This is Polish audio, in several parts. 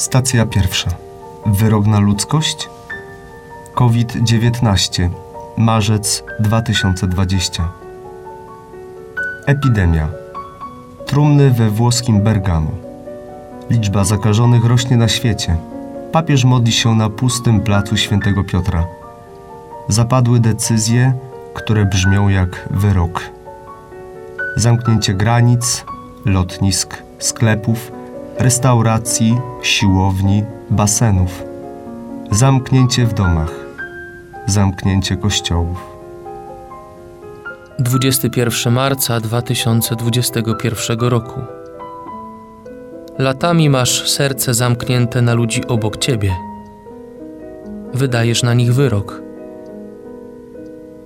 Stacja pierwsza. Wyrok na ludzkość? COVID-19. Marzec 2020. Epidemia. Trumny we włoskim Bergamo. Liczba zakażonych rośnie na świecie. Papież modli się na pustym placu Świętego Piotra. Zapadły decyzje, które brzmią jak wyrok. Zamknięcie granic, lotnisk, sklepów, restauracji, siłowni, basenów. Zamknięcie w domach. Zamknięcie kościołów. 21 marca 2021 roku. Latami masz serce zamknięte na ludzi obok ciebie. Wydajesz na nich wyrok.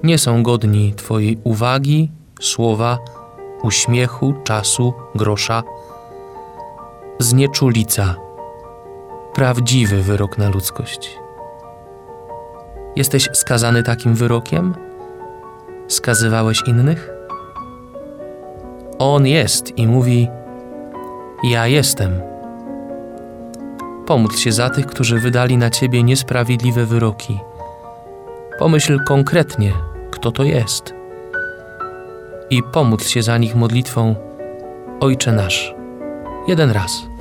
Nie są godni Twojej uwagi, słowa, uśmiechu, czasu, grosza. Znieczulica. Prawdziwy wyrok na ludzkość. Jesteś skazany takim wyrokiem? skazywałeś innych? On jest i mówi: Ja jestem. Pomódl się za tych, którzy wydali na ciebie niesprawiedliwe wyroki. Pomyśl konkretnie, kto to jest. I pomódl się za nich modlitwą: Ojcze nasz. Jeden raz.